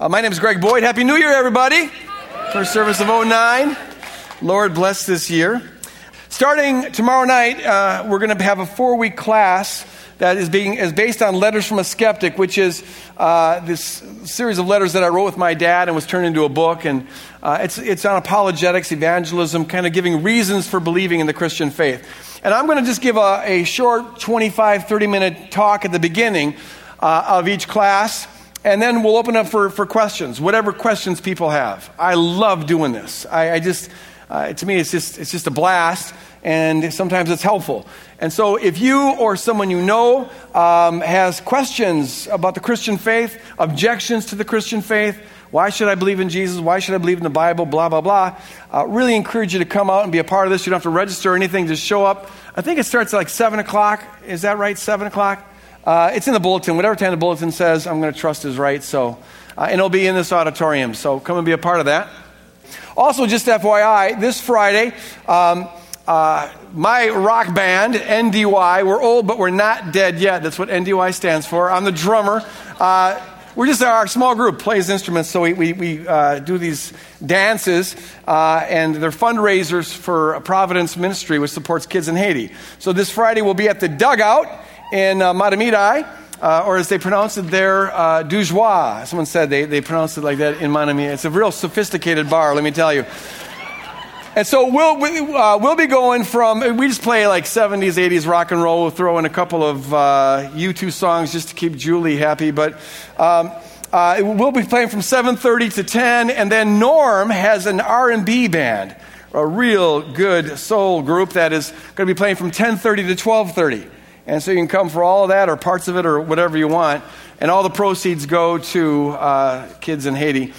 Uh, my name is Greg Boyd. Happy New Year, everybody. First service of 09. Lord bless this year. Starting tomorrow night, uh, we're going to have a four week class that is being is based on letters from a skeptic, which is uh, this series of letters that I wrote with my dad and was turned into a book. And uh, it's it's on apologetics, evangelism, kind of giving reasons for believing in the Christian faith. And I'm going to just give a, a short 25, 30 minute talk at the beginning uh, of each class. And then we'll open up for, for questions, whatever questions people have. I love doing this. I, I just, uh, to me, it's just, it's just a blast, and sometimes it's helpful. And so, if you or someone you know um, has questions about the Christian faith, objections to the Christian faith, why should I believe in Jesus? Why should I believe in the Bible? Blah, blah, blah. Uh, really encourage you to come out and be a part of this. You don't have to register or anything, just show up. I think it starts at like 7 o'clock. Is that right? 7 o'clock? Uh, it's in the bulletin. Whatever time the bulletin says, I'm going to trust is right. So, uh, and it'll be in this auditorium. So come and be a part of that. Also, just FYI, this Friday, um, uh, my rock band, NDY, we're old but we're not dead yet. That's what NDY stands for. I'm the drummer. Uh, we're just our small group plays instruments, so we, we, we uh, do these dances, uh, and they're fundraisers for Providence Ministry, which supports kids in Haiti. So this Friday we'll be at the Dugout in uh, uh, or as they pronounce it there, uh, Dujois. Someone said they, they pronounce it like that in Mahtomedi. It's a real sophisticated bar, let me tell you. And so we'll, we, uh, we'll be going from, we just play like 70s, 80s rock and roll. We'll throw in a couple of uh, U2 songs just to keep Julie happy. But um, uh, we'll be playing from 7.30 to 10. And then Norm has an R&B band, a real good soul group that is going to be playing from 10.30 to 12.30. And so you can come for all of that or parts of it or whatever you want. And all the proceeds go to uh, kids in Haiti.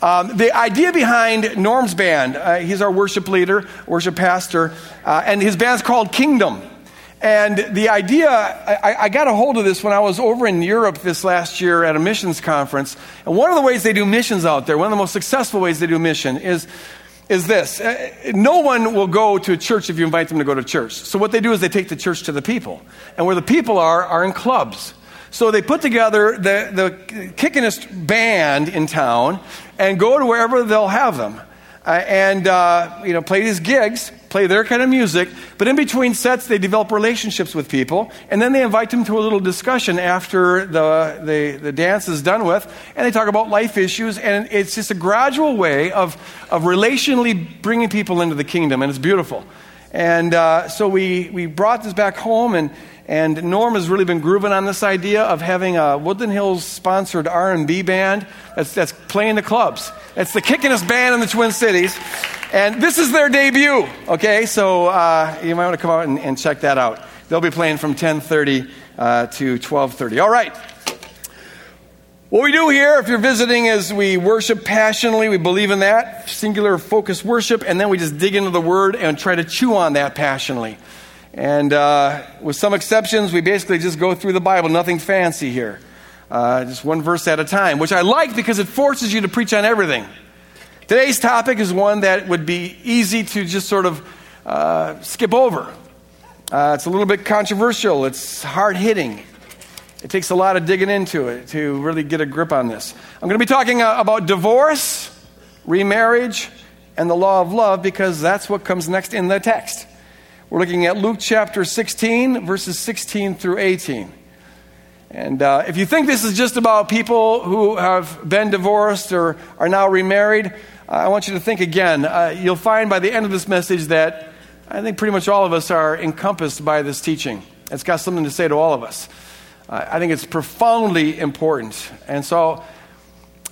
Um, the idea behind Norm's band, uh, he's our worship leader, worship pastor, uh, and his band's called Kingdom. And the idea, I, I, got a hold of this when I was over in Europe this last year at a missions conference. And one of the ways they do missions out there, one of the most successful ways they do mission, is, is this. Uh, no one will go to a church if you invite them to go to church. So what they do is they take the church to the people. And where the people are, are in clubs. So they put together the, the kickinest band in town and go to wherever they'll have them. Uh, and, uh, you know, play these gigs, play their kind of music. But in between sets, they develop relationships with people. And then they invite them to a little discussion after the, the, the dance is done with. And they talk about life issues. And it's just a gradual way of, of relationally bringing people into the kingdom. And it's beautiful. And uh, so we, we brought this back home and and Norm has really been grooving on this idea of having a Woodland Hills sponsored R&B band that's, that's playing the clubs. It's the kickingest band in the Twin Cities. And this is their debut, okay? So uh, you might want to come out and, and, check that out. They'll be playing from 10.30 uh, to 12.30. All right. What we do here, if you're visiting, is we worship passionately. We believe in that, singular focus worship, and then we just dig into the Word and try to chew on that passionately. And uh, with some exceptions, we basically just go through the Bible, nothing fancy here. Uh, just one verse at a time, which I like because it forces you to preach on everything. Today's topic is one that would be easy to just sort of uh, skip over. Uh, it's a little bit controversial, it's hard hitting. It takes a lot of digging into it to really get a grip on this. I'm going to be talking uh, about divorce, remarriage, and the law of love because that's what comes next in the text. We're looking at Luke chapter 16, verses 16 through 18. And uh, if you think this is just about people who have been divorced or are now remarried, uh, I want you to think again. Uh, you'll find by the end of this message that I think pretty much all of us are encompassed by this teaching. It's got something to say to all of us. I think it's profoundly important. And so,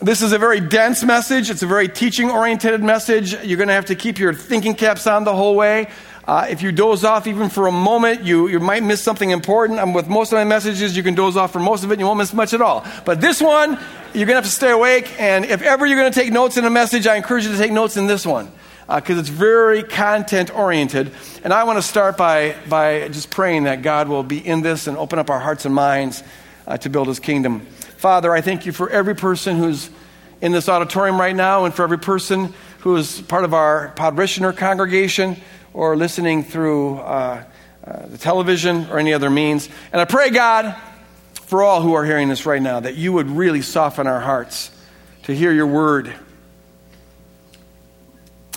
this is a very dense message. It's a very teaching oriented message. You're going to have to keep your thinking caps on the whole way. Uh, if you doze off even for a moment, you, you might miss something important. I'm with most of my messages, you can doze off for most of it, and you won't miss much at all. But this one, you're going to have to stay awake. And if ever you're going to take notes in a message, I encourage you to take notes in this one because uh, it's very content oriented. And I want to start by, by just praying that God will be in this and open up our hearts and minds uh, to build his kingdom. Father, I thank you for every person who's in this auditorium right now and for every person who is part of our parishioner congregation or listening through uh, uh, the television or any other means. And I pray, God, for all who are hearing this right now, that you would really soften our hearts to hear your word.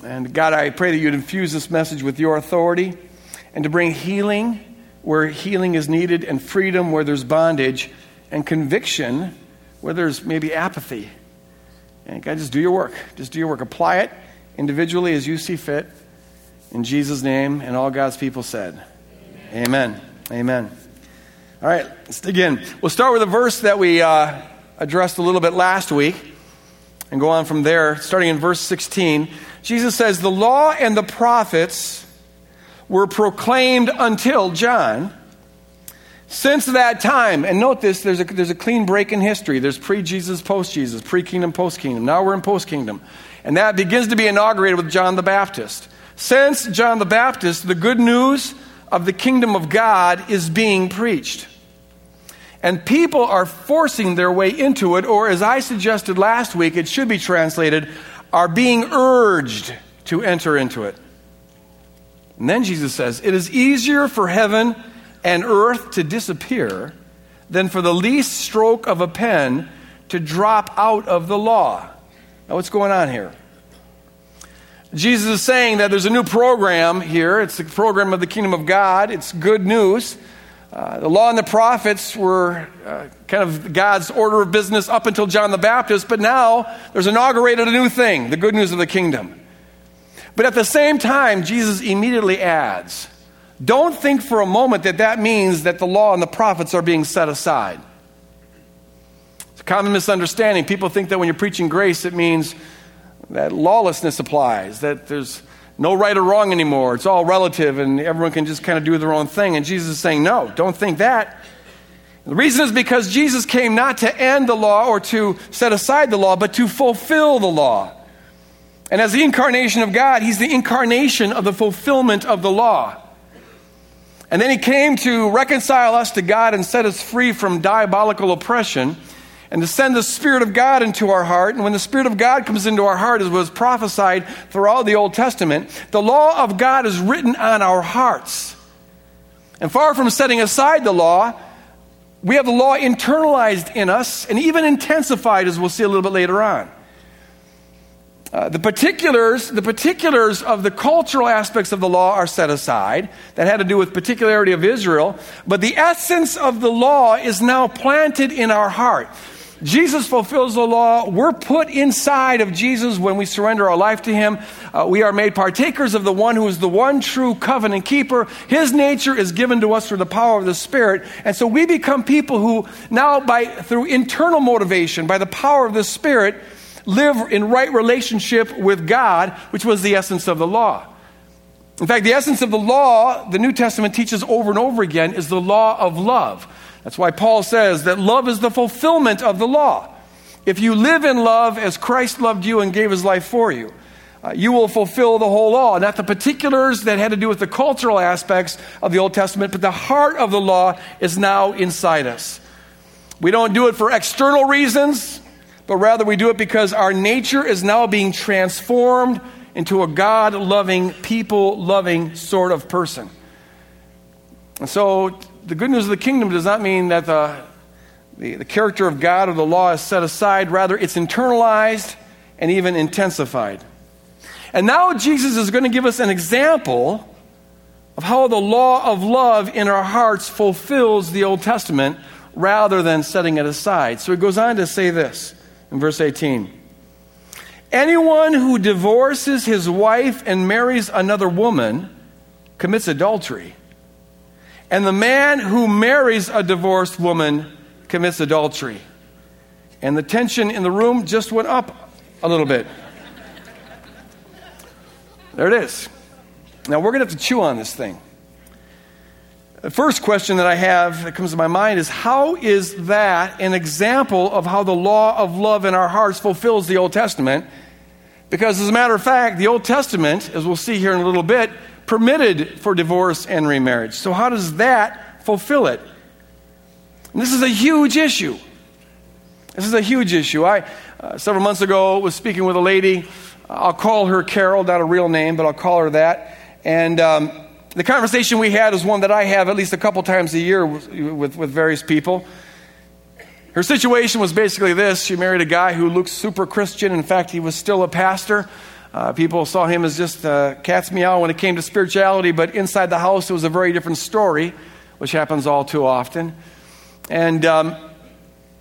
And God, I pray that you'd infuse this message with your authority and to bring healing where healing is needed, and freedom where there's bondage, and conviction where there's maybe apathy. And God, just do your work. Just do your work. Apply it individually as you see fit. In Jesus' name, and all God's people said, Amen. Amen. Amen. All right, let's dig in. We'll start with a verse that we uh, addressed a little bit last week and go on from there, starting in verse 16. Jesus says, The law and the prophets were proclaimed until John. Since that time, and note this, there's a, there's a clean break in history. There's pre Jesus, post Jesus, pre kingdom, post kingdom. Now we're in post kingdom. And that begins to be inaugurated with John the Baptist. Since John the Baptist, the good news of the kingdom of God is being preached. And people are forcing their way into it, or as I suggested last week, it should be translated, are being urged to enter into it. And then Jesus says, It is easier for heaven and earth to disappear than for the least stroke of a pen to drop out of the law. Now, what's going on here? Jesus is saying that there's a new program here. It's the program of the kingdom of God. It's good news. Uh, the law and the prophets were uh, kind of God's order of business up until John the Baptist, but now there's inaugurated a new thing, the good news of the kingdom. But at the same time, Jesus immediately adds, don't think for a moment that that means that the law and the prophets are being set aside. It's a common misunderstanding. People think that when you're preaching grace, it means that lawlessness applies, that there's no right or wrong anymore. It's all relative and everyone can just kind of do their own thing. And Jesus is saying, no, don't think that. The reason is because Jesus came not to end the law or to set aside the law, but to fulfill the law. And as the incarnation of God, he's the incarnation of the fulfillment of the law. And then he came to reconcile us to God and set us free from diabolical oppression and to send the Spirit of God into our heart. And when the Spirit of God comes into our heart, as was prophesied throughout the Old Testament, the law of God is written on our hearts. And far from setting aside the law, we have the law internalized in us and even intensified, as we'll see a little bit later on. Uh, the particulars, the particulars of the cultural aspects of the law are set aside. That had to do with particularity of Israel. But the essence of the law is now planted in our heart. Jesus fulfills the law. We're put inside of Jesus when we surrender our life to Him. Uh, we are made partakers of the one who is the one true covenant keeper. His nature is given to us through the power of the Spirit. And so we become people who now, by, through internal motivation, by the power of the Spirit, live in right relationship with God, which was the essence of the law. In fact, the essence of the law, the New Testament teaches over and over again, is the law of love. That's why Paul says that love is the fulfillment of the law. If you live in love as Christ loved you and gave his life for you, uh, you will fulfill the whole law. Not the particulars that had to do with the cultural aspects of the Old Testament, but the heart of the law is now inside us. We don't do it for external reasons, but rather we do it because our nature is now being transformed into a God loving, people loving sort of person. And so the good news of the kingdom does not mean that the, the, the, character of God or the law is set aside. Rather, it's internalized and even intensified. And now Jesus is going to give us an example of how the law of love in our hearts fulfills the Old Testament rather than setting it aside. So he goes on to say this in verse 18 Anyone who divorces his wife and marries another woman commits adultery. And the man who marries a divorced woman commits adultery. And the tension in the room just went up a little bit. There it is. Now we're going to have to chew on this thing. The first question that I have that comes to my mind is how is that an example of how the law of love in our hearts fulfills the Old Testament? Because, as a matter of fact, the Old Testament, as we'll see here in a little bit, permitted for divorce and remarriage. So, how does that fulfill it? And this is a huge issue. This is a huge issue. I, uh, several months ago, was speaking with a lady. I'll call her Carol, not a real name, but I'll call her that. And um, the conversation we had is one that I have at least a couple times a year with, with, with various people. Her situation was basically this she married a guy who looked super Christian. In fact, he was still a pastor. Uh, people saw him as just uh, cat's meow when it came to spirituality, but inside the house, it was a very different story, which happens all too often. And um,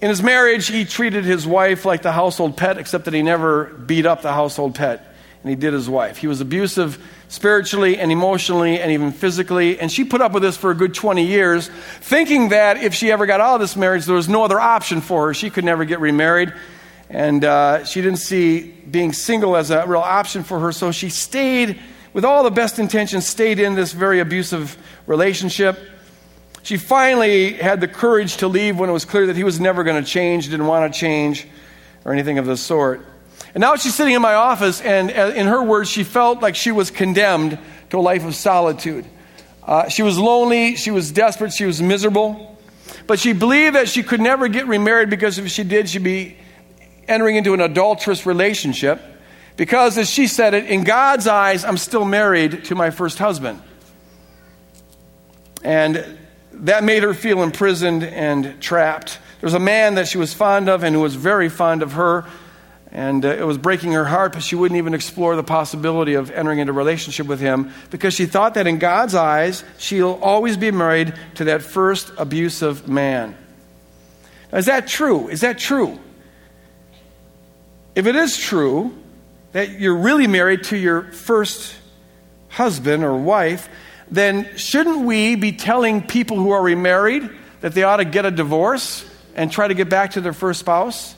in his marriage, he treated his wife like the household pet, except that he never beat up the household pet, and he did his wife. He was abusive spiritually and emotionally and even physically. And she put up with this for a good 20 years, thinking that if she ever got out of this marriage, there was no other option for her. She could never get remarried. And uh, she didn't see being single as a real option for her. So she stayed, with all the best intentions, stayed in this very abusive relationship. She finally had the courage to leave when it was clear that he was never going to change, didn't want to change, or anything of the sort. And now she's sitting in my office, and uh, in her words, she felt like she was condemned to a life of solitude. Uh, she was lonely, she was desperate, she was miserable. But she believed that she could never get remarried because if she did, she'd be entering into an adulterous relationship. Because, as she said it, in God's eyes, I'm still married to my first husband. And that made her feel imprisoned and trapped. There was a man that she was fond of and who was very fond of her. And uh, it was breaking her heart, but she wouldn't even explore the possibility of entering into a relationship with him because she thought that in God's eyes, she'll always be married to that first abusive man. Now, is that true? Is that true? If it is true that you're really married to your first husband or wife, then shouldn't we be telling people who are remarried that they ought to get a divorce and try to get back to their first spouse?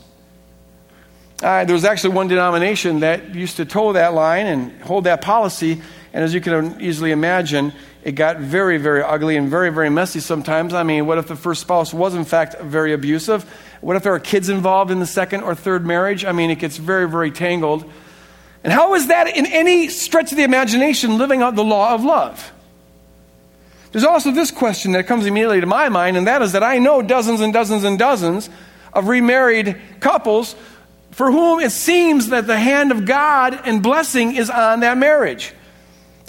Uh, there was actually one denomination that used to toe that line and hold that policy. And as you can easily imagine, it got very, very ugly and very, very messy sometimes. I mean, what if the first spouse was, in fact, very abusive? What if there are kids involved in the second or third marriage? I mean, it gets very, very tangled. And how is that, in any stretch of the imagination, living out the law of love? There's also this question that comes immediately to my mind, and that is that I know dozens and dozens and dozens of remarried couples for whom it seems that the hand of God and blessing is on that marriage.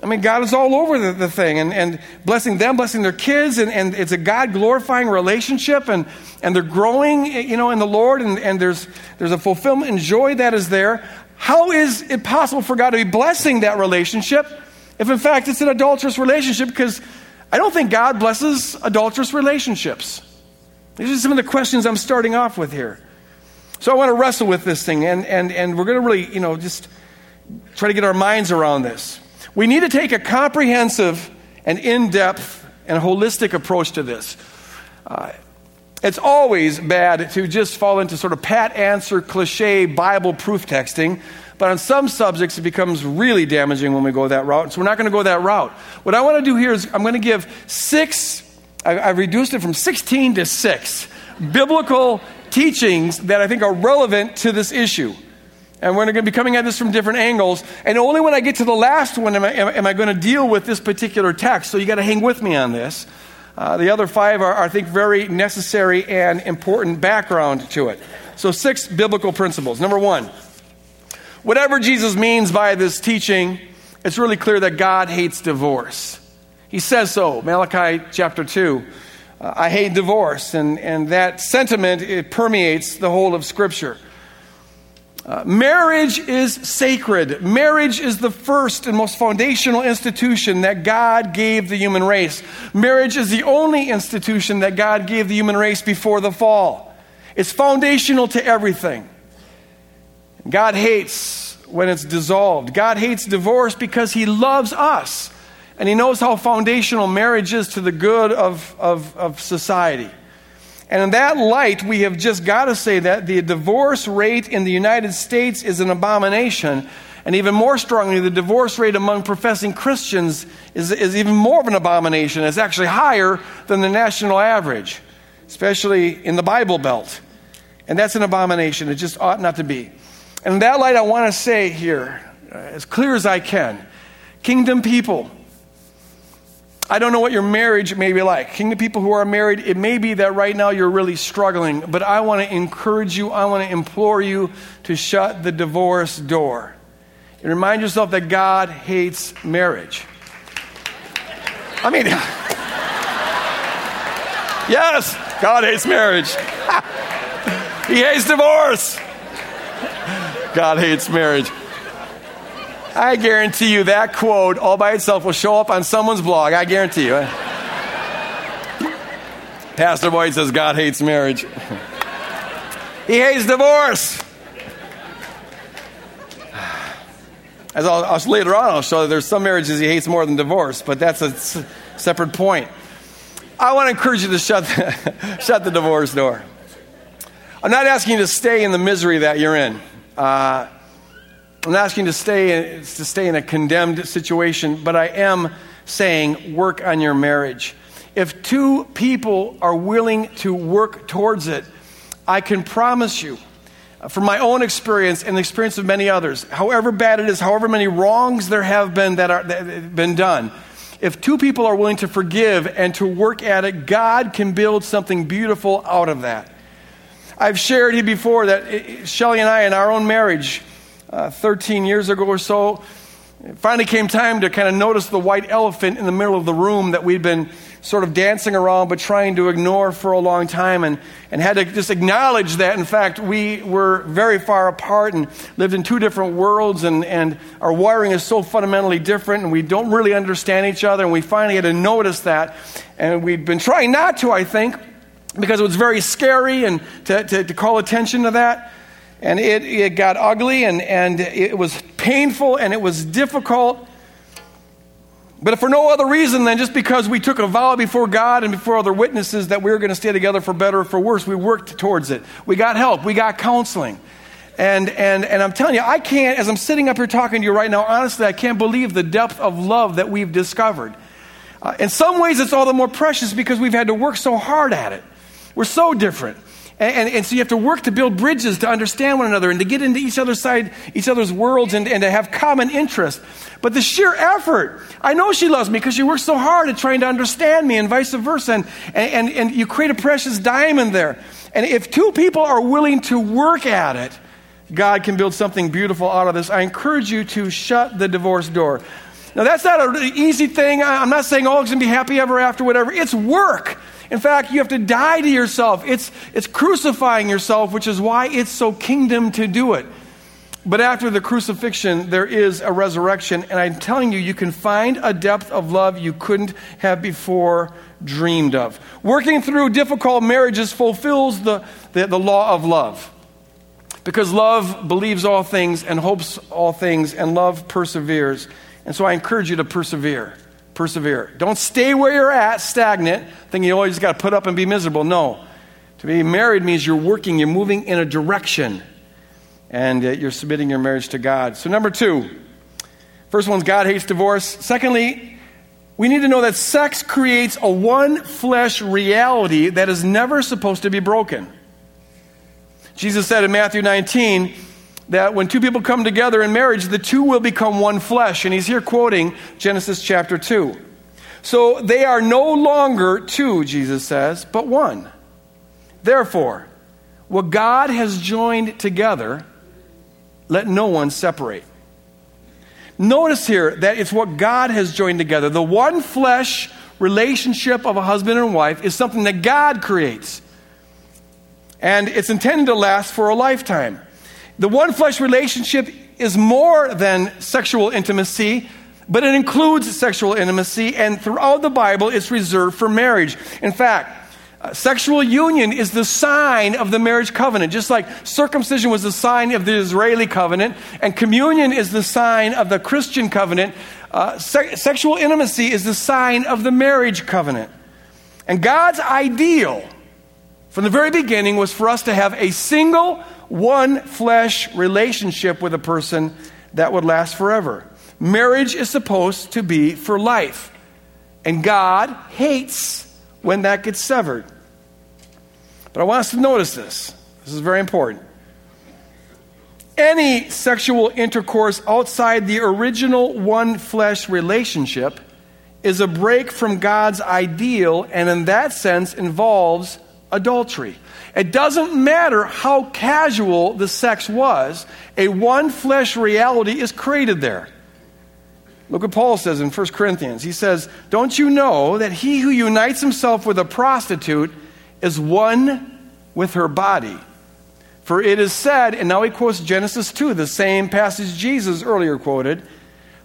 I mean, God is all over the, the thing and, and blessing them, blessing their kids, and, and it's a God glorifying relationship, and, and they're growing, you know, in the Lord, and, and there's, there's a fulfillment and joy that is there. How is it possible for God to be blessing that relationship if, in fact, it's an adulterous relationship? Because I don't think God blesses adulterous relationships. These are some of the questions I'm starting off with here. So I want to wrestle with this thing, and, and, and we're going to really, you know, just try to get our minds around this. We need to take a comprehensive and in depth and holistic approach to this. Uh, it's always bad to just fall into sort of pat answer, cliche Bible proof texting, but on some subjects it becomes really damaging when we go that route. So we're not going to go that route. What I want to do here is I'm going to give six, I've reduced it from 16 to six biblical teachings that I think are relevant to this issue. And we're going to be coming at this from different angles. And only when I get to the last one am I, am I going to deal with this particular text. So you got to hang with me on this. Uh, the other five are, I think, very necessary and important background to it. So, six biblical principles. Number one, whatever Jesus means by this teaching, it's really clear that God hates divorce. He says so, Malachi chapter 2. I hate divorce, and, and that sentiment it permeates the whole of Scripture. Uh, marriage is sacred. Marriage is the first and most foundational institution that God gave the human race. Marriage is the only institution that God gave the human race before the fall. It's foundational to everything. God hates when it's dissolved. God hates divorce because He loves us. And he knows how foundational marriage is to the good of, of, of society. And in that light, we have just got to say that the divorce rate in the United States is an abomination. And even more strongly, the divorce rate among professing Christians is, is even more of an abomination. It's actually higher than the national average, especially in the Bible Belt. And that's an abomination. It just ought not to be. And in that light, I want to say here, uh, as clear as I can kingdom people, I don't know what your marriage may be like. King, Kingdom people who are married, it may be that right now you're really struggling, but I want to encourage you, I want to implore you to shut the divorce door. And remind yourself that God hates marriage. I mean, yes, God hates marriage. He hates divorce. God hates marriage. I guarantee you that quote all by itself will show up on someone's blog. I guarantee you. Pastor Boyd says God hates marriage. he hates divorce. As I'll, I'll, later on, I'll show that there's some marriages he hates more than divorce, but that's a s- separate point. I want to encourage you to shut the, shut the divorce door. I'm not asking you to stay in the misery that you're in. Uh, I'm not asking to stay, in, to stay in a condemned situation, but I am saying work on your marriage. If two people are willing to work towards it, I can promise you, uh, from my own experience and the experience of many others, however bad it is, however many wrongs there have been that, are, that have been done, if two people are willing to forgive and to work at it, God can build something beautiful out of that. I've shared here before that uh, Shelley and I, in our own marriage, uh, 13 years ago or so, it finally came time to kind of notice the white elephant in the middle of the room that we'd been sort of dancing around but trying to ignore for a long time and, and had to just acknowledge that, in fact, we were very far apart and lived in two different worlds and, and our wiring is so fundamentally different and we don't really understand each other. And we finally had to notice that. And we'd been trying not to, I think, because it was very scary and to, to, to call attention to that. And it, it got ugly and, and it was painful and it was difficult. But for no other reason than just because we took a vow before God and before other witnesses that we were going to stay together for better or for worse, we worked towards it. We got help, we got counseling. And, and, and I'm telling you, I can't, as I'm sitting up here talking to you right now, honestly, I can't believe the depth of love that we've discovered. Uh, in some ways, it's all the more precious because we've had to work so hard at it. We're so different. And, and, and, so you have to work to build bridges to understand one another and to get into each other's side, each other's worlds and, and to have common interests. But the sheer effort, I know she loves me because she works so hard at trying to understand me and vice versa. And, and, and you create a precious diamond there. And if two people are willing to work at it, God can build something beautiful out of this. I encourage you to shut the divorce door. Now, that's not an easy thing. I'm not saying, all oh, going to be happy ever after, whatever. It's work. In fact, you have to die to yourself. It's, it's crucifying yourself, which is why it's so kingdom to do it. But after the crucifixion, there is a resurrection. And I'm telling you, you can find a depth of love you couldn't have before dreamed of. Working through difficult marriages fulfills the, the, the law of love. Because love believes all things and hopes all things, and love perseveres. And so I encourage you to persevere. Persevere. Don't stay where you're at, stagnant, thinking you always got to put up and be miserable. No. To be married means you're working, you're moving in a direction, and you're submitting your marriage to God. So, number two, first one's God hates divorce. Secondly, we need to know that sex creates a one flesh reality that is never supposed to be broken. Jesus said in Matthew 19, that when two people come together in marriage, the two will become one flesh. And he's here quoting Genesis chapter 2. So they are no longer two, Jesus says, but one. Therefore, what God has joined together, let no one separate. Notice here that it's what God has joined together. The one flesh relationship of a husband and wife is something that God creates. And it's intended to last for a lifetime. The one flesh relationship is more than sexual intimacy, but it includes sexual intimacy, and throughout the Bible, it's reserved for marriage. In fact, uh, sexual union is the sign of the marriage covenant, just like circumcision was the sign of the Israeli covenant, and communion is the sign of the Christian covenant. Uh, se- sexual intimacy is the sign of the marriage covenant. And God's ideal from the very beginning was for us to have a single, one flesh relationship with a person that would last forever. Marriage is supposed to be for life. And God hates when that gets severed. But I want us to notice this. This is very important. Any sexual intercourse outside the original one flesh relationship is a break from God's ideal and, in that sense, involves adultery. It doesn't matter how casual the sex was, a one flesh reality is created there. Look what Paul says in 1 Corinthians. He says, Don't you know that he who unites himself with a prostitute is one with her body? For it is said, and now he quotes Genesis 2, the same passage Jesus earlier quoted,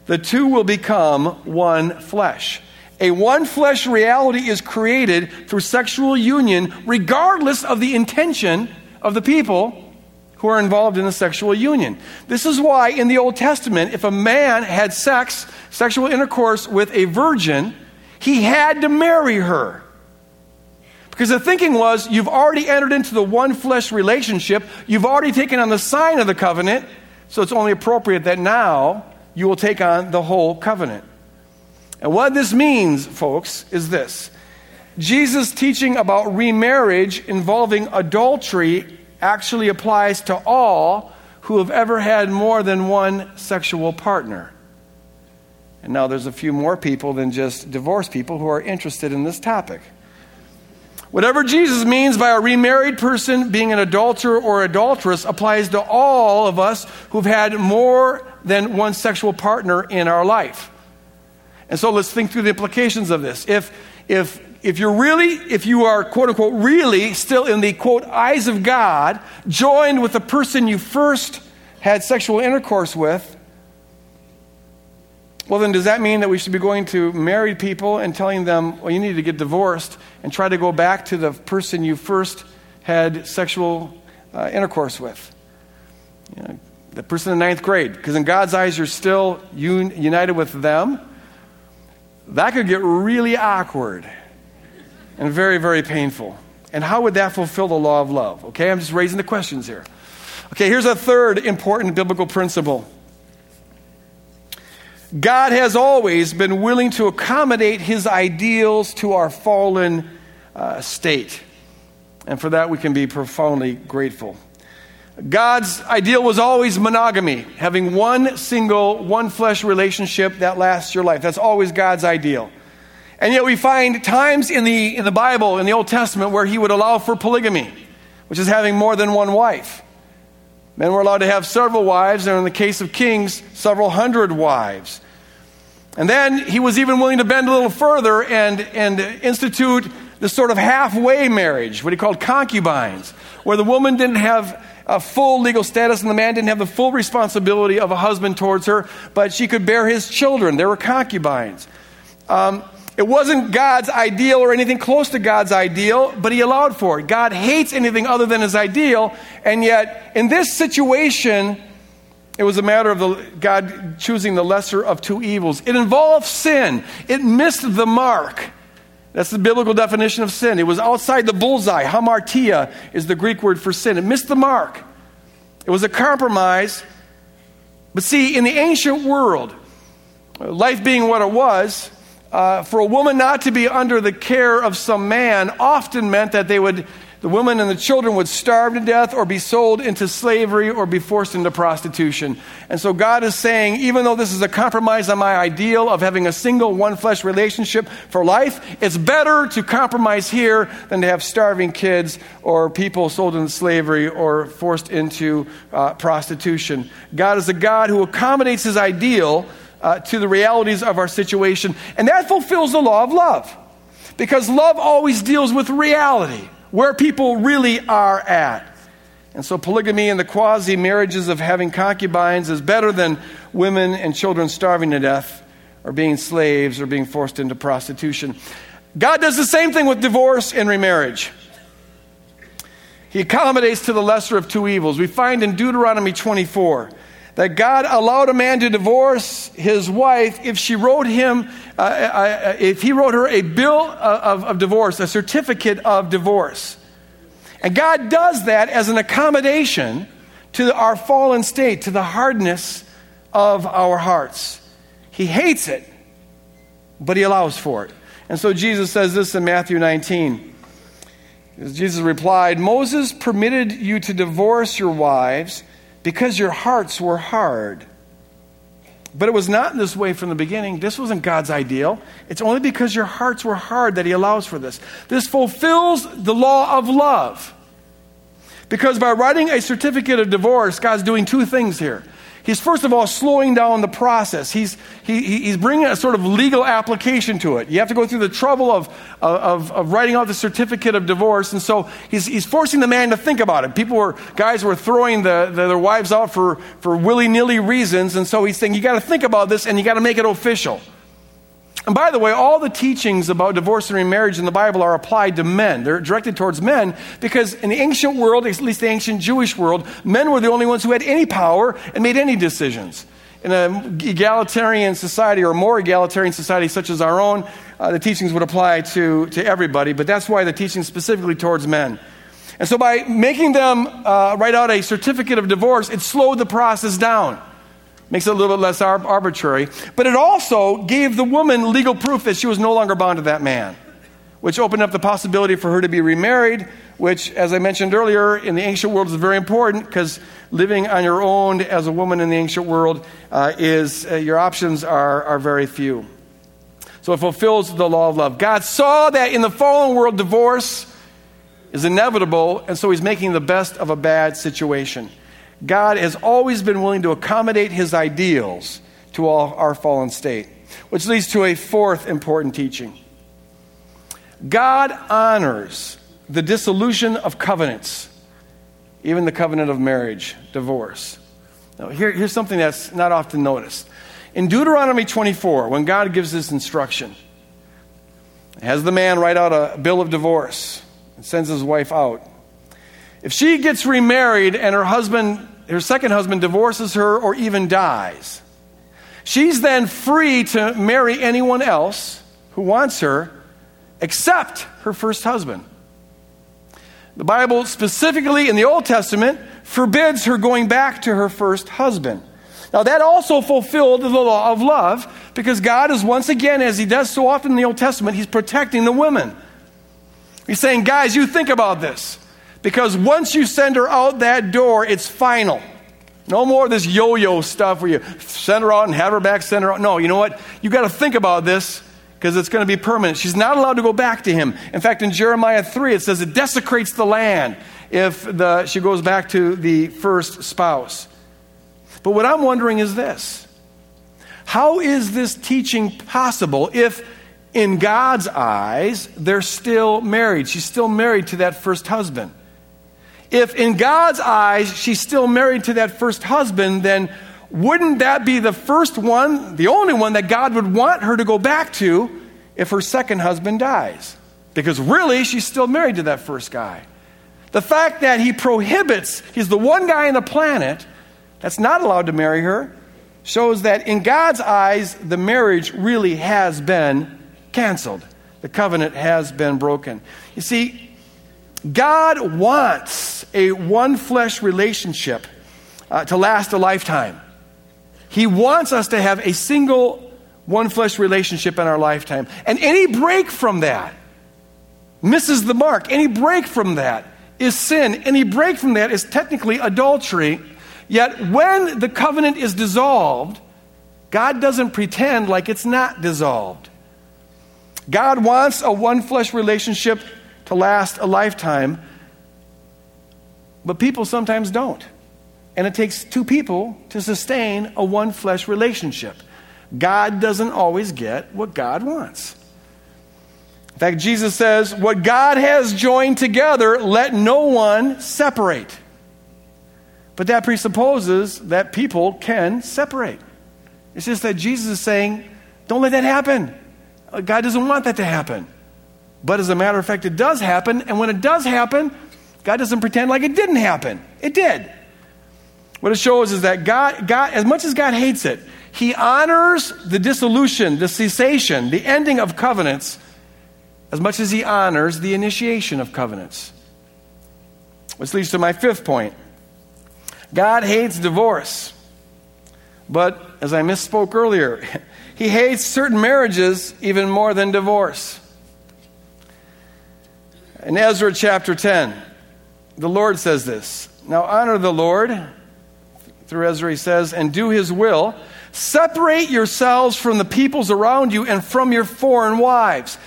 the two will become one flesh. A one flesh reality is created through sexual union, regardless of the intention of the people who are involved in the sexual union. This is why in the Old Testament, if a man had sex, sexual intercourse with a virgin, he had to marry her. Because the thinking was, you've already entered into the one flesh relationship, you've already taken on the sign of the covenant, so it's only appropriate that now you will take on the whole covenant. And what this means, folks, is this Jesus' teaching about remarriage involving adultery actually applies to all who have ever had more than one sexual partner. And now there's a few more people than just divorced people who are interested in this topic. Whatever Jesus means by a remarried person being an adulterer or adulteress applies to all of us who've had more than one sexual partner in our life. And so let's think through the implications of this. If, if, if you're really, if you are quote unquote really still in the quote eyes of God, joined with the person you first had sexual intercourse with, well, then does that mean that we should be going to married people and telling them, well, you need to get divorced and try to go back to the person you first had sexual uh, intercourse with? You know, the person in ninth grade, because in God's eyes you're still un- united with them that could get really awkward and very, very painful. And how would that fulfill the law of love? Okay, I'm just raising the questions here. Okay, here's a third important biblical principle God has always been willing to accommodate his ideals to our fallen uh, state. And for that, we can be profoundly grateful. God's ideal was always monogamy, having one single, one flesh relationship that lasts your life. That's always God's ideal. And yet we find times in the, in the Bible, in the Old Testament, where he would allow for polygamy, which is having more than one wife. Men were allowed to have several wives, and in the case of kings, several hundred wives. And then he was even willing to bend a little further and, and institute this sort of halfway marriage, what he called concubines, where the woman didn't have a full legal status, and the man didn't have the full responsibility of a husband towards her, but she could bear his children. They were concubines. Um, it wasn't God's ideal or anything close to God's ideal, but he allowed for it. God hates anything other than his ideal, and yet in this situation, it was a matter of the, God choosing the lesser of two evils. It involved sin. It missed the mark. That's the biblical definition of sin. It was outside the bullseye. Hamartia is the Greek word for sin. It missed the mark. It was a compromise. But see, in the ancient world, life being what it was, uh, for a woman not to be under the care of some man often meant that they would the women and the children would starve to death or be sold into slavery or be forced into prostitution. And so God is saying, even though this is a compromise on my ideal of having a single one flesh relationship for life, it's better to compromise here than to have starving kids or people sold into slavery or forced into uh, prostitution. God is a God who accommodates his ideal uh, to the realities of our situation, and that fulfills the law of love. Because love always deals with reality where people really are at. And so, polygamy and the quasi marriages of having concubines is better than women and children starving to death or being slaves or being forced into prostitution. God does the same thing with divorce and remarriage. He accommodates to the lesser of two evils. We find in Deuteronomy 24 that God allowed a man to divorce his wife if she wrote him, uh, uh, uh, if he wrote her a bill of, of divorce, a certificate of divorce. And God does that as an accommodation to our fallen state, to the hardness of our hearts. He hates it, but he allows for it. And so Jesus says this in Matthew 19. Jesus replied, Moses permitted you to divorce your wives because your hearts were hard. But it was not in this way from the beginning. This wasn't God's ideal. It's only because your hearts were hard that He allows for this. This fulfills the law of love. Because by writing a certificate of divorce, God's doing two things here. He's first of all slowing down the process. He's, he, he's bringing a sort of legal application to it. You have to go through the trouble of, of, of writing out the certificate of divorce. And so he's, he's forcing the man to think about it. People were, guys were throwing the, the, their wives out for, for willy nilly reasons. And so he's saying, you got to think about this and you got to make it official. And by the way, all the teachings about divorce and remarriage in the Bible are applied to men. They're directed towards men because in the ancient world, at least the ancient Jewish world, men were the only ones who had any power and made any decisions. In an egalitarian society or more egalitarian society such as our own, uh, the teachings would apply to, to everybody, but that's why the teaching specifically towards men. And so by making them uh, write out a certificate of divorce, it slowed the process down. Makes it a little bit less arbitrary. But it also gave the woman legal proof that she was no longer bound to that man, which opened up the possibility for her to be remarried, which, as I mentioned earlier, in the ancient world is very important because living on your own as a woman in the ancient world uh, is, uh, your options are, are very few. So it fulfills the law of love. God saw that in the fallen world, divorce is inevitable, and so he's making the best of a bad situation. God has always been willing to accommodate his ideals to all our fallen state, which leads to a fourth important teaching. God honors the dissolution of covenants, even the covenant of marriage, divorce. Now, here, here's something that's not often noticed. In Deuteronomy 24, when God gives this instruction, has the man write out a bill of divorce and sends his wife out. If she gets remarried and her husband, her second husband, divorces her or even dies, she's then free to marry anyone else who wants her except her first husband. The Bible, specifically in the Old Testament, forbids her going back to her first husband. Now, that also fulfilled the law of love because God is once again, as He does so often in the Old Testament, He's protecting the women. He's saying, guys, you think about this. Because once you send her out that door, it's final. No more of this yo yo stuff where you send her out and have her back, send her out. No, you know what? you got to think about this because it's going to be permanent. She's not allowed to go back to him. In fact, in Jeremiah 3, it says it desecrates the land if the, she goes back to the first spouse. But what I'm wondering is this How is this teaching possible if, in God's eyes, they're still married? She's still married to that first husband. If in God's eyes she's still married to that first husband, then wouldn't that be the first one, the only one that God would want her to go back to if her second husband dies? Because really, she's still married to that first guy. The fact that he prohibits, he's the one guy on the planet that's not allowed to marry her, shows that in God's eyes, the marriage really has been canceled. The covenant has been broken. You see, God wants a one flesh relationship uh, to last a lifetime. He wants us to have a single one flesh relationship in our lifetime. And any break from that misses the mark. Any break from that is sin. Any break from that is technically adultery. Yet when the covenant is dissolved, God doesn't pretend like it's not dissolved. God wants a one flesh relationship to last a lifetime, but people sometimes don't. And it takes two people to sustain a one flesh relationship. God doesn't always get what God wants. In fact, Jesus says, What God has joined together, let no one separate. But that presupposes that people can separate. It's just that Jesus is saying, Don't let that happen. Uh, God doesn't want that to happen. But as a matter of fact, it does happen. And when it does happen, God doesn't pretend like it didn't happen. It did. What it shows is that God, God, as much as God hates it, He honors the dissolution, the cessation, the ending of covenants, as much as He honors the initiation of covenants. Which leads to my fifth point God hates divorce. But as I misspoke earlier, He hates certain marriages even more than divorce. In Ezra chapter 10, the Lord says this Now honor the Lord, through Ezra he says, and do his will. Separate yourselves from the peoples around you and from your foreign wives.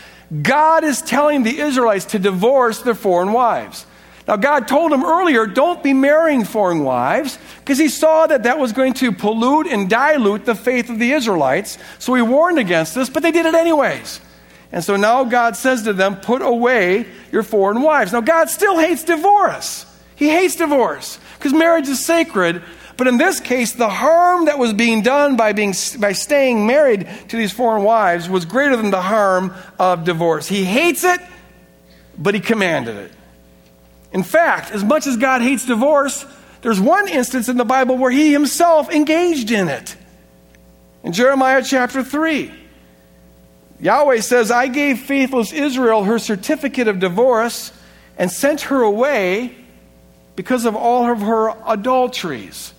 God is telling the Israelites to divorce their foreign wives. Now, God told him earlier, don't be marrying foreign wives, because he saw that that was going to pollute and dilute the faith of the Israelites. So he warned against this, but they did it anyways. And so now God says to them, put away your foreign wives. Now, God still hates divorce. He hates divorce because marriage is sacred. But in this case, the harm that was being done by, being, by staying married to these foreign wives was greater than the harm of divorce. He hates it, but he commanded it. In fact, as much as God hates divorce, there's one instance in the Bible where he himself engaged in it. In Jeremiah chapter 3, Yahweh says, I gave faithless Israel her certificate of divorce and sent her away because of all of her adulteries.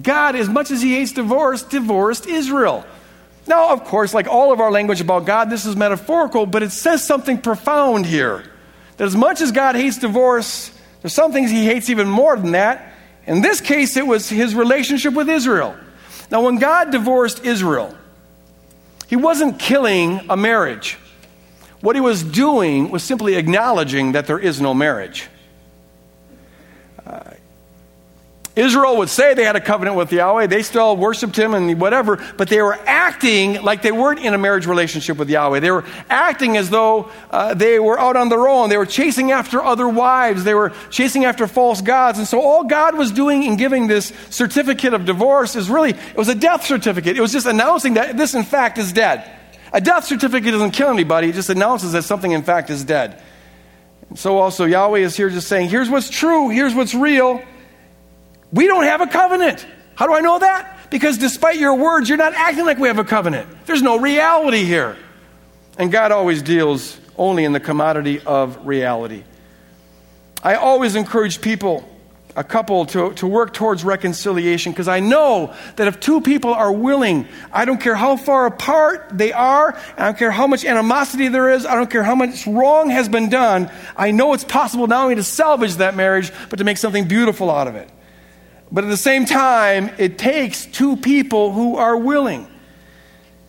God, as much as he hates divorce, divorced Israel. Now, of course, like all of our language about God, this is metaphorical, but it says something profound here. That as much as God hates divorce, there's some things he hates even more than that. In this case, it was his relationship with Israel. Now, when God divorced Israel, he wasn't killing a marriage. What he was doing was simply acknowledging that there is no marriage. Uh, Israel would say they had a covenant with Yahweh. They still worshiped him and whatever, but they were acting like they weren't in a marriage relationship with Yahweh. They were acting as though uh, they were out on their own. They were chasing after other wives. They were chasing after false gods. And so all God was doing in giving this certificate of divorce is really, it was a death certificate. It was just announcing that this, in fact, is dead. A death certificate doesn't kill anybody, it just announces that something, in fact, is dead. And so also, Yahweh is here just saying, here's what's true, here's what's real. We don't have a covenant. How do I know that? Because despite your words, you're not acting like we have a covenant. There's no reality here. And God always deals only in the commodity of reality. I always encourage people, a couple, to, to work towards reconciliation because I know that if two people are willing, I don't care how far apart they are, I don't care how much animosity there is, I don't care how much wrong has been done, I know it's possible not only to salvage that marriage, but to make something beautiful out of it. But at the same time, it takes two people who are willing.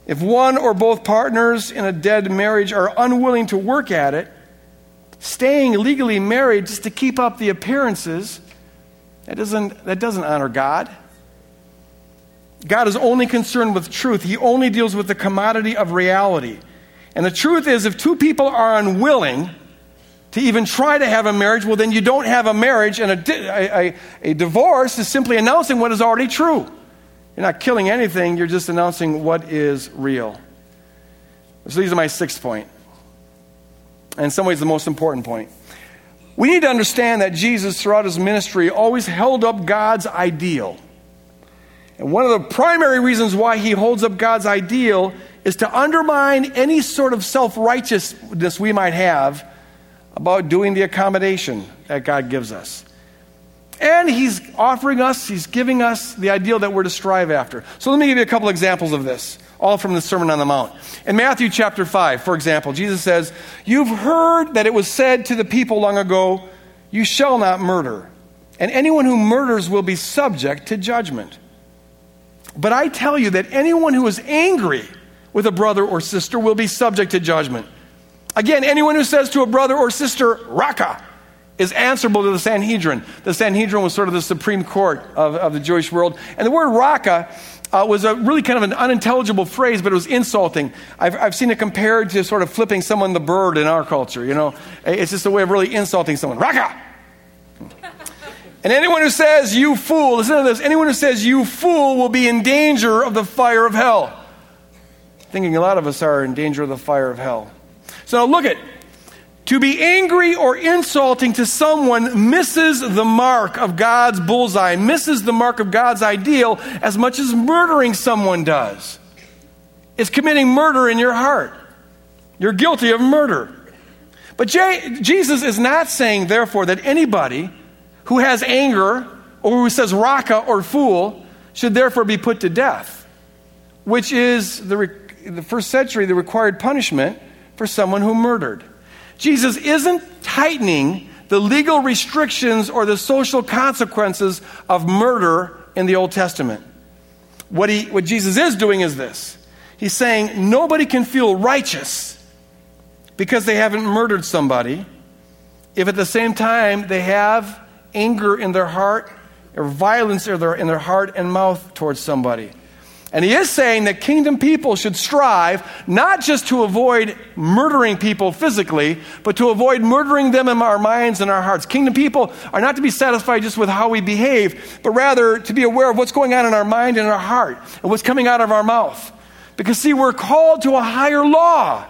If one or both partners in a dead marriage are unwilling to work at it, staying legally married just to keep up the appearances, that doesn't, that doesn't honor God. God is only concerned with truth, He only deals with the commodity of reality. And the truth is, if two people are unwilling, to even try to have a marriage, well, then you don't have a marriage, and a, a, a, divorce is simply announcing what is already true. You're not killing anything, you're just announcing what is real. So, these are my sixth point, and in some ways, the most important point. We need to understand that Jesus, throughout his ministry, always held up God's ideal. And one of the primary reasons why he holds up God's ideal is to undermine any sort of self righteousness we might have about doing the accommodation that God gives us. And He's offering us, He's giving us the ideal that we're to strive after. So let me give you a couple examples of this, all from the Sermon on the Mount. In Matthew chapter 5, for example, Jesus says, You've heard that it was said to the people long ago, You shall not murder, and anyone who murders will be subject to judgment. But I tell you that anyone who is angry with a brother or sister will be subject to judgment. Again, anyone who says to a brother or sister, Raka, is answerable to the Sanhedrin. The Sanhedrin was sort of the supreme court of, of the Jewish world. And the word Raka uh, was a really kind of an unintelligible phrase, but it was insulting. I've, I've seen it compared to sort of flipping someone the bird in our culture, you know. It's just a way of really insulting someone. Raka! And anyone who says, you fool, listen to this, anyone who says, you fool, will be in danger of the fire of hell. Thinking a lot of us are in danger of the fire of hell. So look at to be angry or insulting to someone misses the mark of God's bullseye, misses the mark of God's ideal as much as murdering someone does. It's committing murder in your heart. You're guilty of murder. But Jesus is not saying, therefore, that anybody who has anger or who says raka or fool should therefore be put to death, which is the, the first century the required punishment for someone who murdered. Jesus isn't tightening the legal restrictions or the social consequences of murder in the Old Testament. What, he, what Jesus is doing is this He's saying nobody can feel righteous because they haven't murdered somebody, if at the same time they have anger in their heart or violence in their, in their heart and mouth towards somebody. And he is saying that kingdom people should strive not just to avoid murdering people physically, but to avoid murdering them in our minds and our hearts. Kingdom people are not to be satisfied just with how we behave, but rather to be aware of what's going on in our mind and our heart and what's coming out of our mouth. Because, see, we're called to a higher law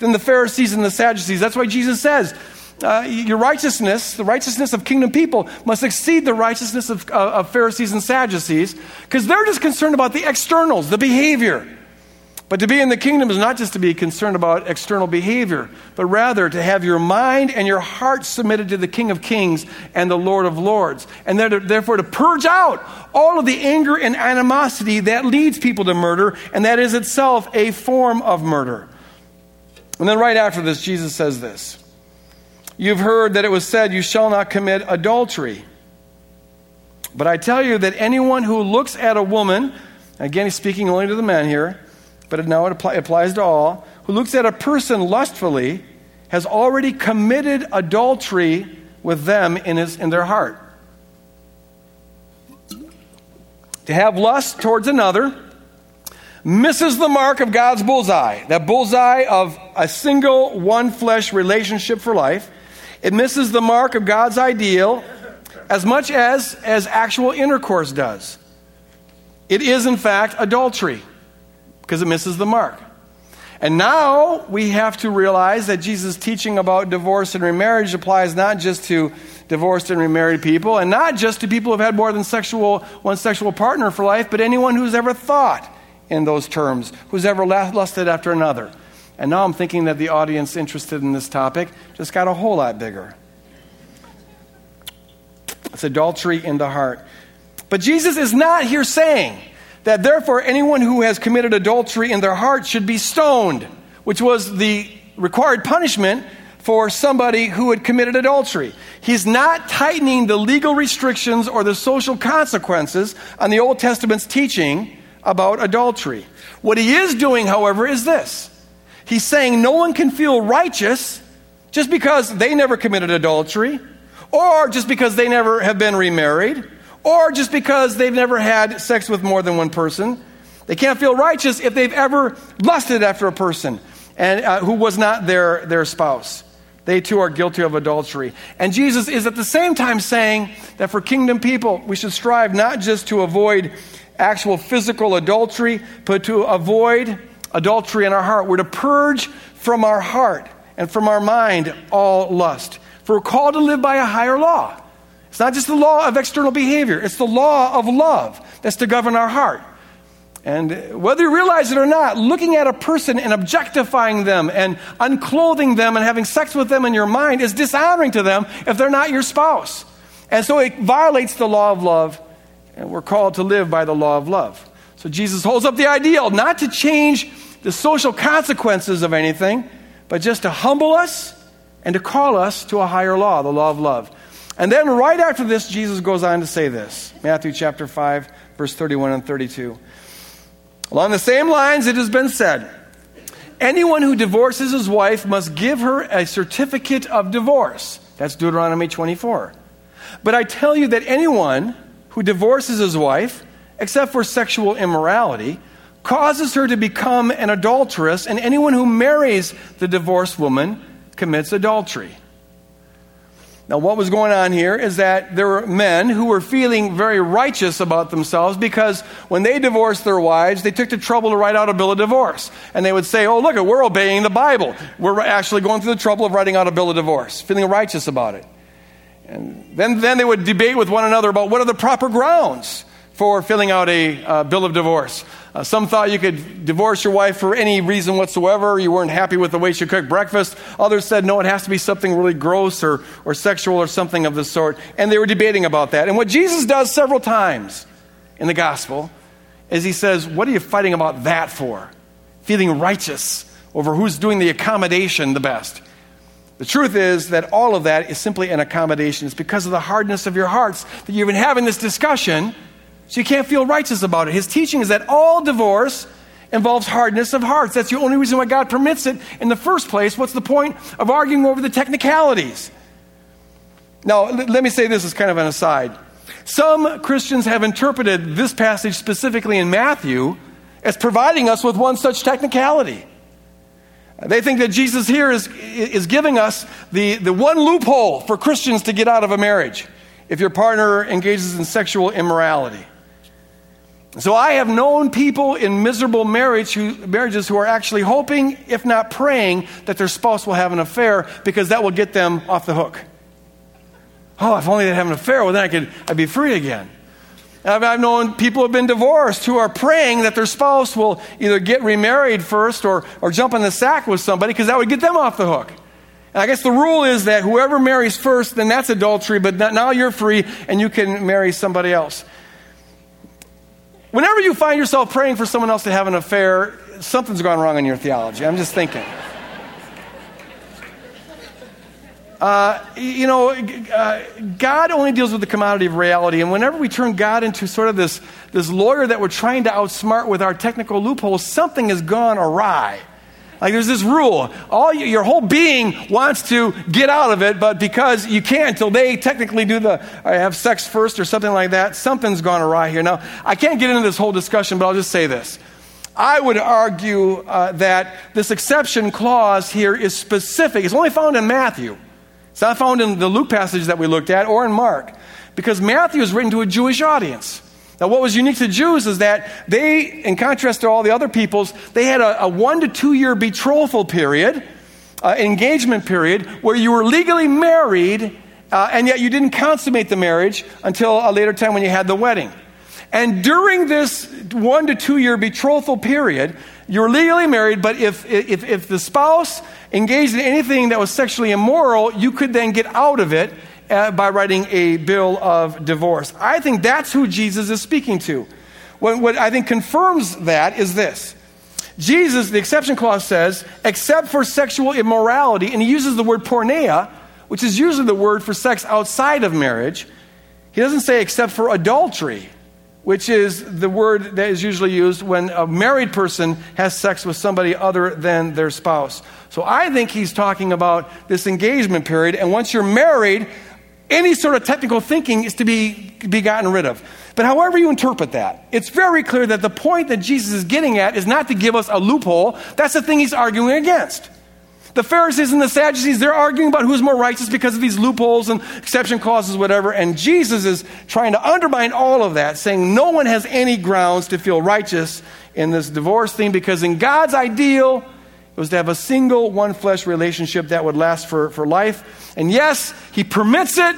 than the Pharisees and the Sadducees. That's why Jesus says, uh, your righteousness, the righteousness of kingdom people, must exceed the righteousness of, uh, of Pharisees and Sadducees, because they're just concerned about the externals, the behavior. But to be in the kingdom is not just to be concerned about external behavior, but rather to have your mind and your heart submitted to the King of Kings and the Lord of Lords. And therefore to purge out all of the anger and animosity that leads people to murder, and that is itself a form of murder. And then right after this, Jesus says this You've heard that it was said, You shall not commit adultery. But I tell you that anyone who looks at a woman, again, he's speaking only to the men here, but now it apply, applies to all, who looks at a person lustfully has already committed adultery with them in, his, in their heart. To have lust towards another misses the mark of God's bullseye, that bullseye of a single one flesh relationship for life. It misses the mark of God's ideal as much as, as actual intercourse does. It is, in fact, adultery because it misses the mark. And now we have to realize that Jesus' teaching about divorce and remarriage applies not just to divorced and remarried people, and not just to people who've had more than sexual, one sexual partner for life, but anyone who's ever thought in those terms, who's ever lusted after another. And now I'm thinking that the audience interested in this topic just got a whole lot bigger. It's adultery in the heart. But Jesus is not here saying that therefore anyone who has committed adultery in their heart should be stoned, which was the required punishment for somebody who had committed adultery. He's not tightening the legal restrictions or the social consequences on the Old Testament's teaching about adultery. What he is doing, however, is this He's saying no one can feel righteous just because they never committed adultery, or just because they never have been remarried, or just because they've never had sex with more than one person. They can't feel righteous if they've ever lusted after a person and uh, who was not their, their spouse. They too are guilty of adultery. And Jesus is at the same time saying that for kingdom people, we should strive not just to avoid actual physical adultery, but to avoid adultery in our heart. We're to purge from our heart and from our mind all lust. For we're called to live by a higher law. It's not just the law of external behavior, it's the law of love that's to govern our heart. And whether you realize it or not, looking at a person and objectifying them and unclothing them and having sex with them in your mind is dishonoring to them if they're not your spouse. And so it violates the law of love, and we're called to live by the law of love. So Jesus holds up the ideal not to change the social consequences of anything, but just to humble us and to call us to a higher law, the law of love. And then right after this, Jesus goes on to say this Matthew chapter 5, verse 31 and 32. Along the same lines, it has been said anyone who divorces his wife must give her a certificate of divorce. That's Deuteronomy 24. But I tell you that anyone who divorces his wife, except for sexual immorality, causes her to become an adulteress, and anyone who marries the divorced woman commits adultery. Now, what was going on here is that there were men who were feeling very righteous about themselves because when they divorced their wives, they took the trouble to write out a bill of divorce. And they would say, Oh, look, we're obeying the Bible. We're actually going through the trouble of writing out a bill of divorce, feeling righteous about it. And then, then they would debate with one another about what are the proper grounds for filling out a uh, bill of divorce. Uh, some thought you could divorce your wife for any reason whatsoever. You weren't happy with the way she cooked breakfast. Others said, no, it has to be something really gross or, or sexual or something of the sort. And they were debating about that. And what Jesus does several times in the gospel is he says, What are you fighting about that for? Feeling righteous over who's doing the accommodation the best. The truth is that all of that is simply an accommodation. It's because of the hardness of your hearts that you've been having this discussion so you can't feel righteous about it. His teaching is that all divorce involves hardness of hearts. That's the only reason why God permits it in the first place. What's the point of arguing over the technicalities? Now, l- let me say this as kind of an aside. Some Christians have interpreted this passage specifically in Matthew as providing us with one such technicality. They think that Jesus here is, is giving us the, the one loophole for Christians to get out of a marriage if your partner engages in sexual immorality. So I have known people in miserable marriage who, marriages who are actually hoping, if not praying, that their spouse will have an affair because that will get them off the hook. Oh, if only they'd have an affair, well, then I could, I'd be free again. I've, I've known people who have been divorced who are praying that their spouse will either get remarried first or, or jump in the sack with somebody because that would get them off the hook. And I guess the rule is that whoever marries first, then that's adultery, but now you're free and you can marry somebody else. Whenever you find yourself praying for someone else to have an affair, something's gone wrong in your theology. I'm just thinking. Uh, you know, uh, God only deals with the commodity of reality. And whenever we turn God into sort of this, this lawyer that we're trying to outsmart with our technical loopholes, something has gone awry. Like there's this rule. All you, your whole being wants to get out of it, but because you can't until they technically do the uh, have sex first or something like that, something's gone awry here. Now, I can't get into this whole discussion, but I'll just say this. I would argue uh, that this exception clause here is specific. It's only found in Matthew. It's not found in the Luke passage that we looked at or in Mark, because Matthew is written to a Jewish audience. Now, what was unique to Jews is that they, in contrast to all the other peoples, they had a, a one to two year betrothal period, uh, engagement period, where you were legally married, uh, and yet you didn't consummate the marriage until a later time when you had the wedding. And during this one to two year betrothal period, you're legally married, but if, if, if the spouse engaged in anything that was sexually immoral, you could then get out of it Uh, by writing a bill of divorce. I think that's who Jesus is speaking to. What, what I think confirms that is this. Jesus, the exception clause says, except for sexual immorality, and he uses the word porneia, which is usually the word for sex outside of marriage. He doesn't say except for adultery which is the word that is usually used when a married person has sex with somebody other than their spouse. So I think he's talking about this engagement period, and once you're married, any sort of technical thinking is to be, be gotten rid of. But however you interpret that, it's very clear that the point that Jesus is getting at is not to give us a loophole. That's the thing he's arguing against. The Pharisees and the Sadducees, they're arguing about who's more righteous because of these loopholes and exception clauses, whatever. And Jesus is trying to undermine all of that, saying no one has any grounds to feel righteous in this divorce thing because in God's ideal, it was to have a single one flesh relationship that would last for, for life. And yes, he permits it,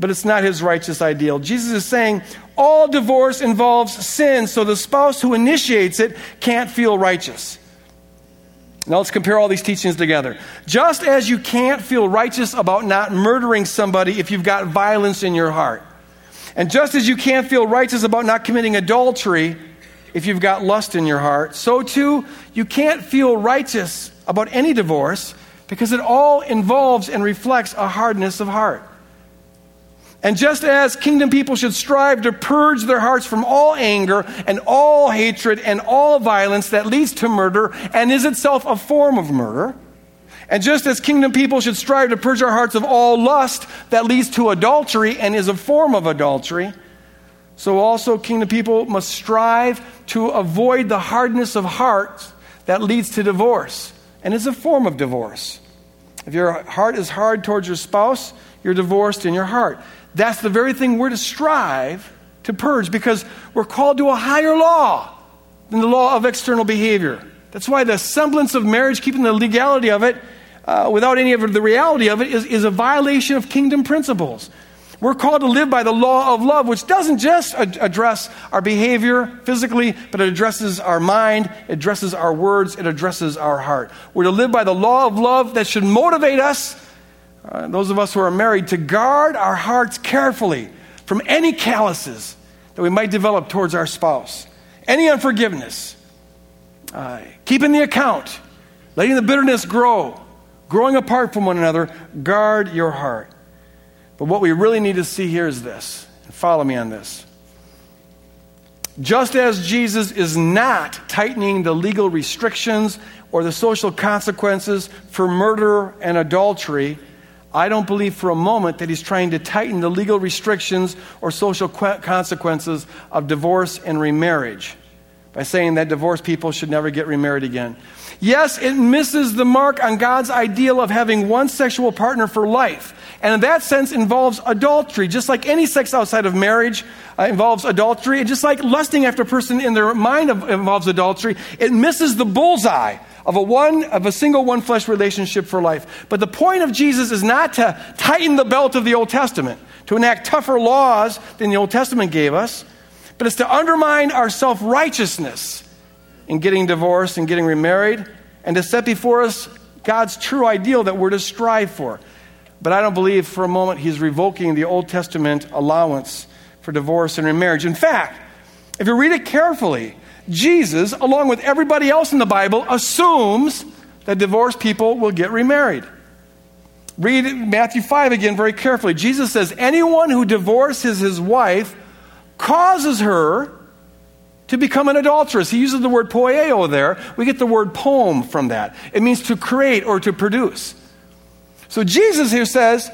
but it's not his righteous ideal. Jesus is saying all divorce involves sin, so the spouse who initiates it can't feel righteous. Now let's compare all these teachings together. Just as you can't feel righteous about not murdering somebody if you've got violence in your heart, and just as you can't feel righteous about not committing adultery if you've got lust in your heart, so too you can't feel righteous about any divorce because it all involves and reflects a hardness of heart. And just as kingdom people should strive to purge their hearts from all anger and all hatred and all violence that leads to murder and is itself a form of murder, and just as kingdom people should strive to purge our hearts of all lust that leads to adultery and is a form of adultery, so also kingdom people must strive to avoid the hardness of heart that leads to divorce and is a form of divorce. If your heart is hard towards your spouse, you're divorced in your heart. That's the very thing we're to strive to purge because we're called to a higher law than the law of external behavior. That's why the semblance of marriage, keeping the legality of it uh, without any of the reality of it, is, is a violation of kingdom principles. We're called to live by the law of love, which doesn't just ad- address our behavior physically, but it addresses our mind, it addresses our words, it addresses our heart. We're to live by the law of love that should motivate us uh, those of us who are married, to guard our hearts carefully from any calluses that we might develop towards our spouse, any unforgiveness, uh, keeping the account, letting the bitterness grow, growing apart from one another. Guard your heart. But what we really need to see here is this, follow me on this. Just as Jesus is not tightening the legal restrictions or the social consequences for murder and adultery, I don't believe for a moment that he's trying to tighten the legal restrictions or social consequences of divorce and remarriage by saying that divorced people should never get remarried again. Yes, it misses the mark on God's ideal of having one sexual partner for life. And in that sense involves adultery, just like any sex outside of marriage uh, involves adultery, and just like lusting after a person in their mind involves adultery, it misses the bullseye of a one of a single one flesh relationship for life. But the point of Jesus is not to tighten the belt of the Old Testament, to enact tougher laws than the Old Testament gave us, but it's to undermine our self-righteousness in getting divorced and getting remarried and to set before us God's true ideal that we're to strive for. But I don't believe for a moment he's revoking the Old Testament allowance for divorce and remarriage. In fact, if you read it carefully, Jesus, along with everybody else in the Bible, assumes that divorced people will get remarried. Read Matthew 5 again very carefully. Jesus says, Anyone who divorces his wife causes her to become an adulteress. He uses the word poieo there. We get the word poem from that. It means to create or to produce. So Jesus here says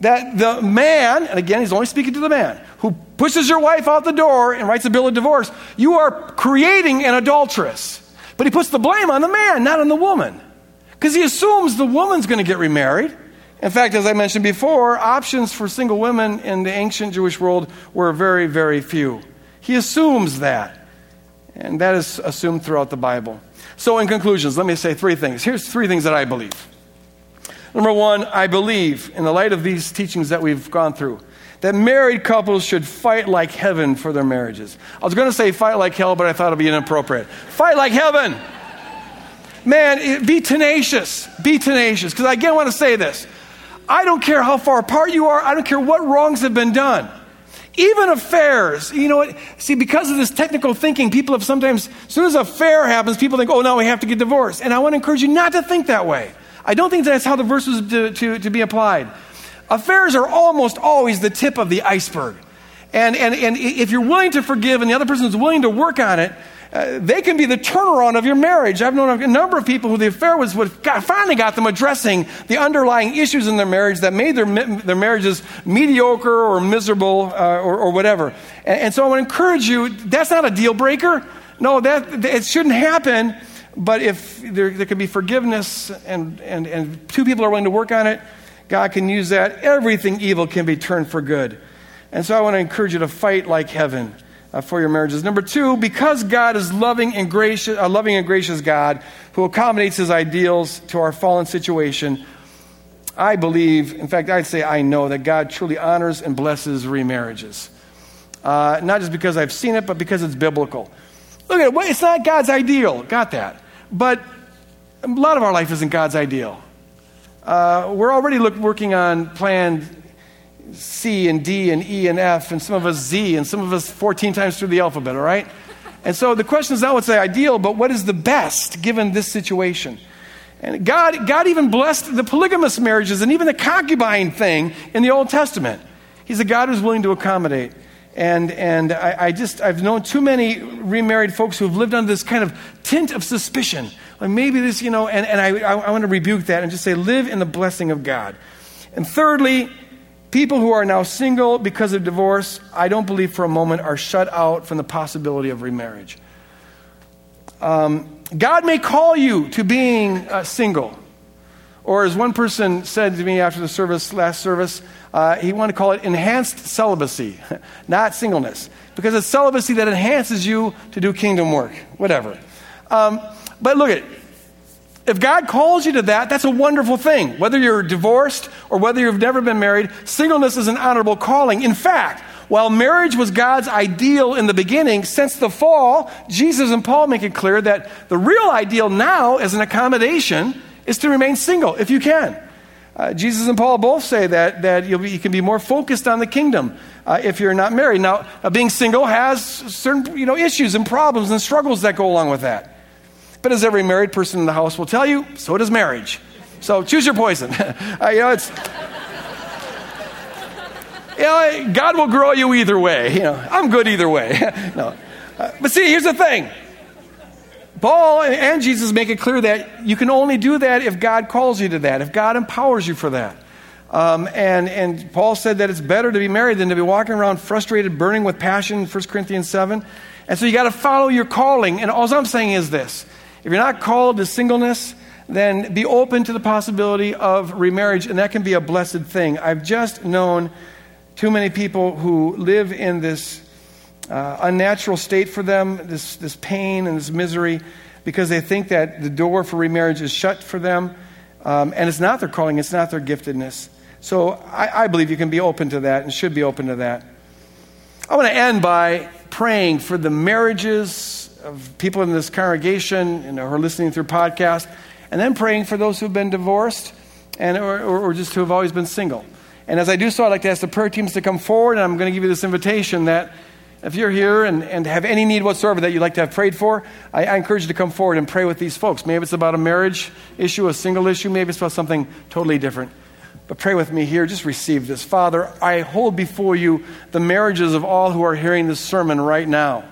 that the man, and again, he's only speaking to the man, who pushes your wife out the door and writes a bill of divorce, you are creating an adulteress. But he puts the blame on the man, not on the woman. Because he assumes the woman's going to get remarried. In fact, as I mentioned before, options for single women in the ancient Jewish world were very, very few. He assumes that. And that is assumed throughout the Bible. So, in conclusions, let me say three things. Here's three things that I believe. Number one, I believe, in the light of these teachings that we've gone through, that married couples should fight like heaven for their marriages. I was going to say fight like hell, but I thought it'd be inappropriate. Fight like heaven. Man, be tenacious. Be tenacious. Because I again want to say this. I don't care how far apart you are, I don't care what wrongs have been done. Even affairs, you know what? See, because of this technical thinking, people have sometimes, as soon as a affair happens, people think, oh, now we have to get divorced. And I want to encourage you not to think that way. I don't think that's how the verse was to, to, to be applied. Affairs are almost always the tip of the iceberg. And, and, and if you're willing to forgive and the other person is willing to work on it, uh, they can be the turnaround of your marriage. I've known a number of people who the affair was what got, finally got them addressing the underlying issues in their marriage that made their, their marriages mediocre or miserable uh, or, or, whatever. And, and so I want to encourage you that's not a deal breaker. No, that, it shouldn't happen. But if there, there be forgiveness and, and, and two people are willing to work on it, God can use that. Everything evil can be turned for good. And so I want to encourage you to fight like heaven uh, for your marriages. Number two, because God is loving and gracious, a loving and gracious God who accommodates his ideals to our fallen situation, I believe, in fact, I'd say I know that God truly honors and blesses remarriages. Uh, not just because I've seen it, but because it's biblical. Look at it. It's not God's ideal. Got that. But a lot of our life isn't God's ideal. Uh, we're already look, working on plan C and D and E and F, and some of us Z, and some of us 14 times through the alphabet, all right? And so the question is not what's the ideal, but what is the best given this situation? And God, God even blessed the polygamous marriages and even the concubine thing in the Old Testament. He's a God who's willing to accommodate. And, and I, I, just, I've known too many remarried folks who've lived under this kind of tint of suspicion. Like maybe this, you know, and, and I, I, I want to rebuke that and just say, live in the blessing of God. And thirdly, people who are now single because of divorce, I don't believe for a moment are shut out from the possibility of remarriage. Um, God may call you to being uh, single. Or as one person said to me after the service, last service, uh, he wanted to call it enhanced celibacy, not singleness, because it's celibacy that enhances you to do kingdom work, whatever. Um, but look at if God calls you to that, that's a wonderful thing. Whether you're divorced or whether you've never been married, singleness is an honorable calling. In fact, while marriage was God's ideal in the beginning, since the fall, Jesus and Paul make it clear that the real ideal now is an accommodation is to remain single if you can. Uh, Jesus and Paul both say that, that be, you can be more focused on the kingdom uh, if you're not married. Now, uh, being single has certain you know, issues and problems and struggles that go along with that. But as every married person in the house will tell you, so does marriage. So choose your poison. Uh, you know, it's. You know, God will grow you either way. You know, I'm good either way. no. Uh, but see, here's the thing Paul and Jesus make it clear that you can only do that if God calls you to that, if God empowers you for that. Um, and, and Paul said that it's better to be married than to be walking around frustrated, burning with passion, 1 Corinthians 7. And so you got to follow your calling. And all I'm saying is this if you're not called to singleness, then be open to the possibility of remarriage, and that can be a blessed thing. I've just known too many people who live in this uh, unnatural state for them, this, this pain and this misery, because they think that the door for remarriage is shut for them. Um, and it's not their calling, it's not their giftedness. So I, I believe you can be open to that and should be open to that. I want to end by praying for the marriages of people in this congregation you know, who are listening through podcast, and then praying for those who've been divorced and, or, or just who have always been single. And as I do so, I'd like to ask the prayer teams to come forward, and I'm going to give you this invitation that if you're here and, and have any need whatsoever that you'd like to have prayed for, I, I, encourage you to come forward and pray with these folks. Maybe it's about a marriage issue, a single issue, maybe it's about something totally different. But pray with me here. Just receive this. Father, I hold before you the marriages of all who are hearing this sermon right now.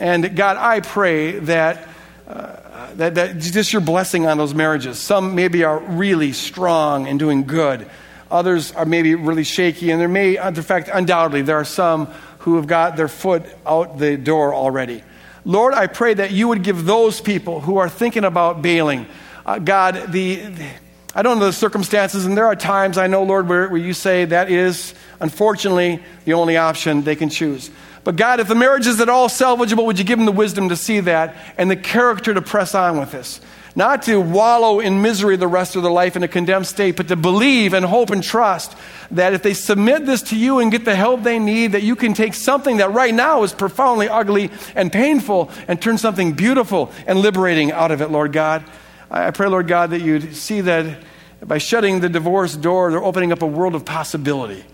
And God, I pray that. Uh, that, that just your blessing on those marriages. Some maybe are really strong and doing good. Others are maybe really shaky, and there may, in fact, undoubtedly, there are some who have got their foot out the door already. Lord, I pray that you would give those people who are thinking about bailing, uh, God, the, the, I don't know the circumstances, and there are times I know, Lord, where, where you say that is, unfortunately, the only option they can choose. But God, if the marriage is at all salvageable, would you give them the wisdom to see that and the character to press on with this? Not to wallow in misery the rest of their life in a condemned state, but to believe and hope and trust that if they submit this to you and get the help they need, that you can take something that right now is profoundly ugly and painful and turn something beautiful and liberating out of it, Lord God. I pray, Lord God, that you'd see that by shutting the divorce door, they're opening up a world of possibility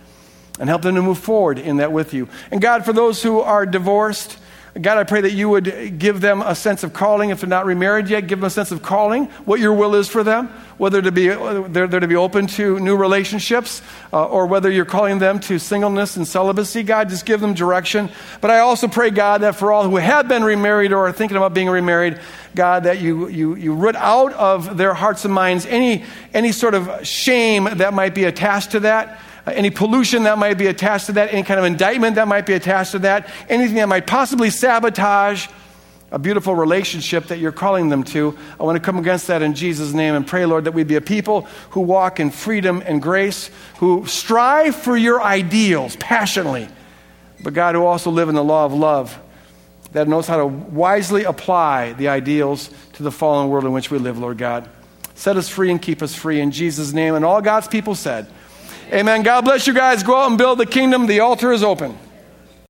and help them to move forward in that with you. And God, for those who are divorced, God, I pray that you would give them a sense of calling. If they're not remarried yet, give them a sense of calling, what your will is for them, whether to be, they're, they're to be open to new relationships uh, or whether you're calling them to singleness and celibacy. God, just give them direction. But I also pray, God, that for all who have been remarried or are thinking about being remarried, God, that you, you, you root out of their hearts and minds any, any sort of shame that might be attached to that any pollution that might be attached to that, any kind of indictment that might be attached to that, anything that might possibly sabotage a beautiful relationship that you're calling them to. I want to come against that in Jesus' name and pray, Lord, that we be a people who walk in freedom and grace, who strive for your ideals passionately, but God, who also live in the law of love that knows how to wisely apply the ideals to the fallen world in which we live, Lord God. Set us free and keep us free in Jesus' name. And all God's people said, Amen. God bless you guys. Go out and build the kingdom. The altar is open.